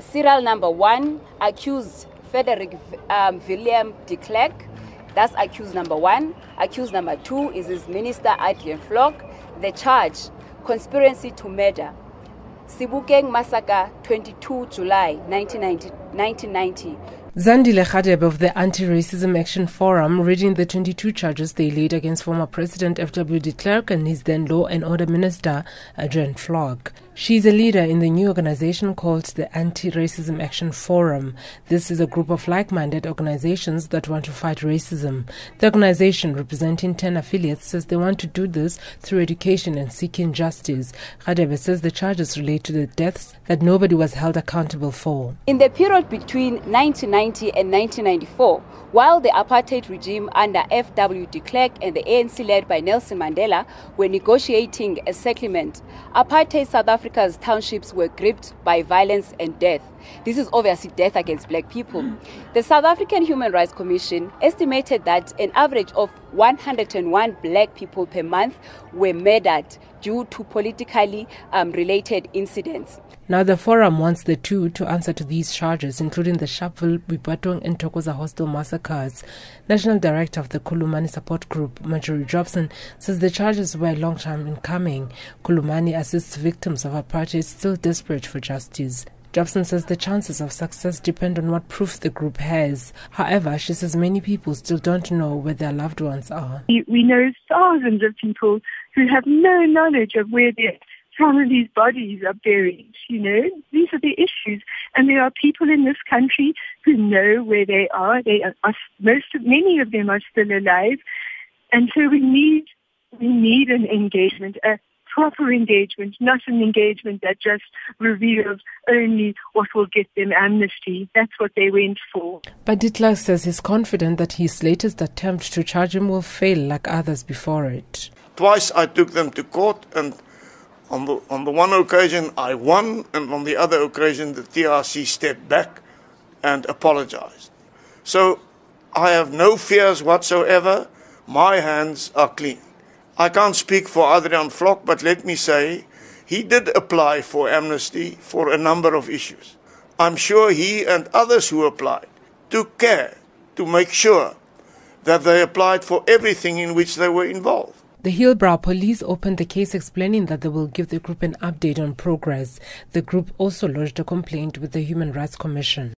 serial number one accused Frederick um, William de Klerk. That's accused number one. Accused number two is his minister Adriaan Vlok. The charge conspiracy to murder. Sebokeng massacre 22 July 1990. 1990. Zandile Radebe of the Anti-Racism Action Forum reading the 22 charges they laid against former President F.W. de Klerk and his then Law and Order Minister Adriaan Vlok. She is a leader in the new organization called the Anti-Racism Action Forum. This is a group of like-minded organizations that want to fight racism. The organization, representing 10 affiliates, says they want to do this through education and seeking justice. Radebe says the charges relate to the deaths that nobody was held accountable for. In the period between 1990 and 1994, while the apartheid regime under F.W. de Klerk and the ANC led by Nelson Mandela were negotiating a settlement, apartheid South Africa Africa's townships were gripped by violence and death. This is obviously death against black people. The South African Human Rights Commission estimated that an average of 101 black people per month were murdered due to politically um, related incidents. Now, the forum wants the two to answer to these charges, including the Sharpeville, Boipatong, and Thokoza hostel massacres. National Director of the Khulumani Support Group, Marjorie Jobson, says the charges were a long time in coming. Khulumani assists victims of apartheid still desperate for justice. Jobson says the chances of success depend on what proof the group has. However, she says many people still don't know where their loved ones are. We know thousands of people who have no knowledge of where their families' bodies are buried. You know, these are the issues. And there are people in this country who know where they are. They are, most of, many of them are still alive. And so we need, we need an engagement, a proper engagement, not an engagement that just reveals only what will get them amnesty. That's what they went for. But de Klerk says he's confident that his latest attempt to charge him will fail like others before it. Twice I took them to court and on the, on the one occasion I won and on the other occasion the TRC stepped back and apologized. So I have no fears whatsoever. My hands are clean. I can't speak for Adriaan Vlok, but let me say he did apply for amnesty for a number of issues. I'm sure he and others who applied took care to make sure that they applied for everything in which they were involved. The Hillbrow police opened the case explaining that they will give the group an update on progress. The group also lodged a complaint with the Human Rights Commission.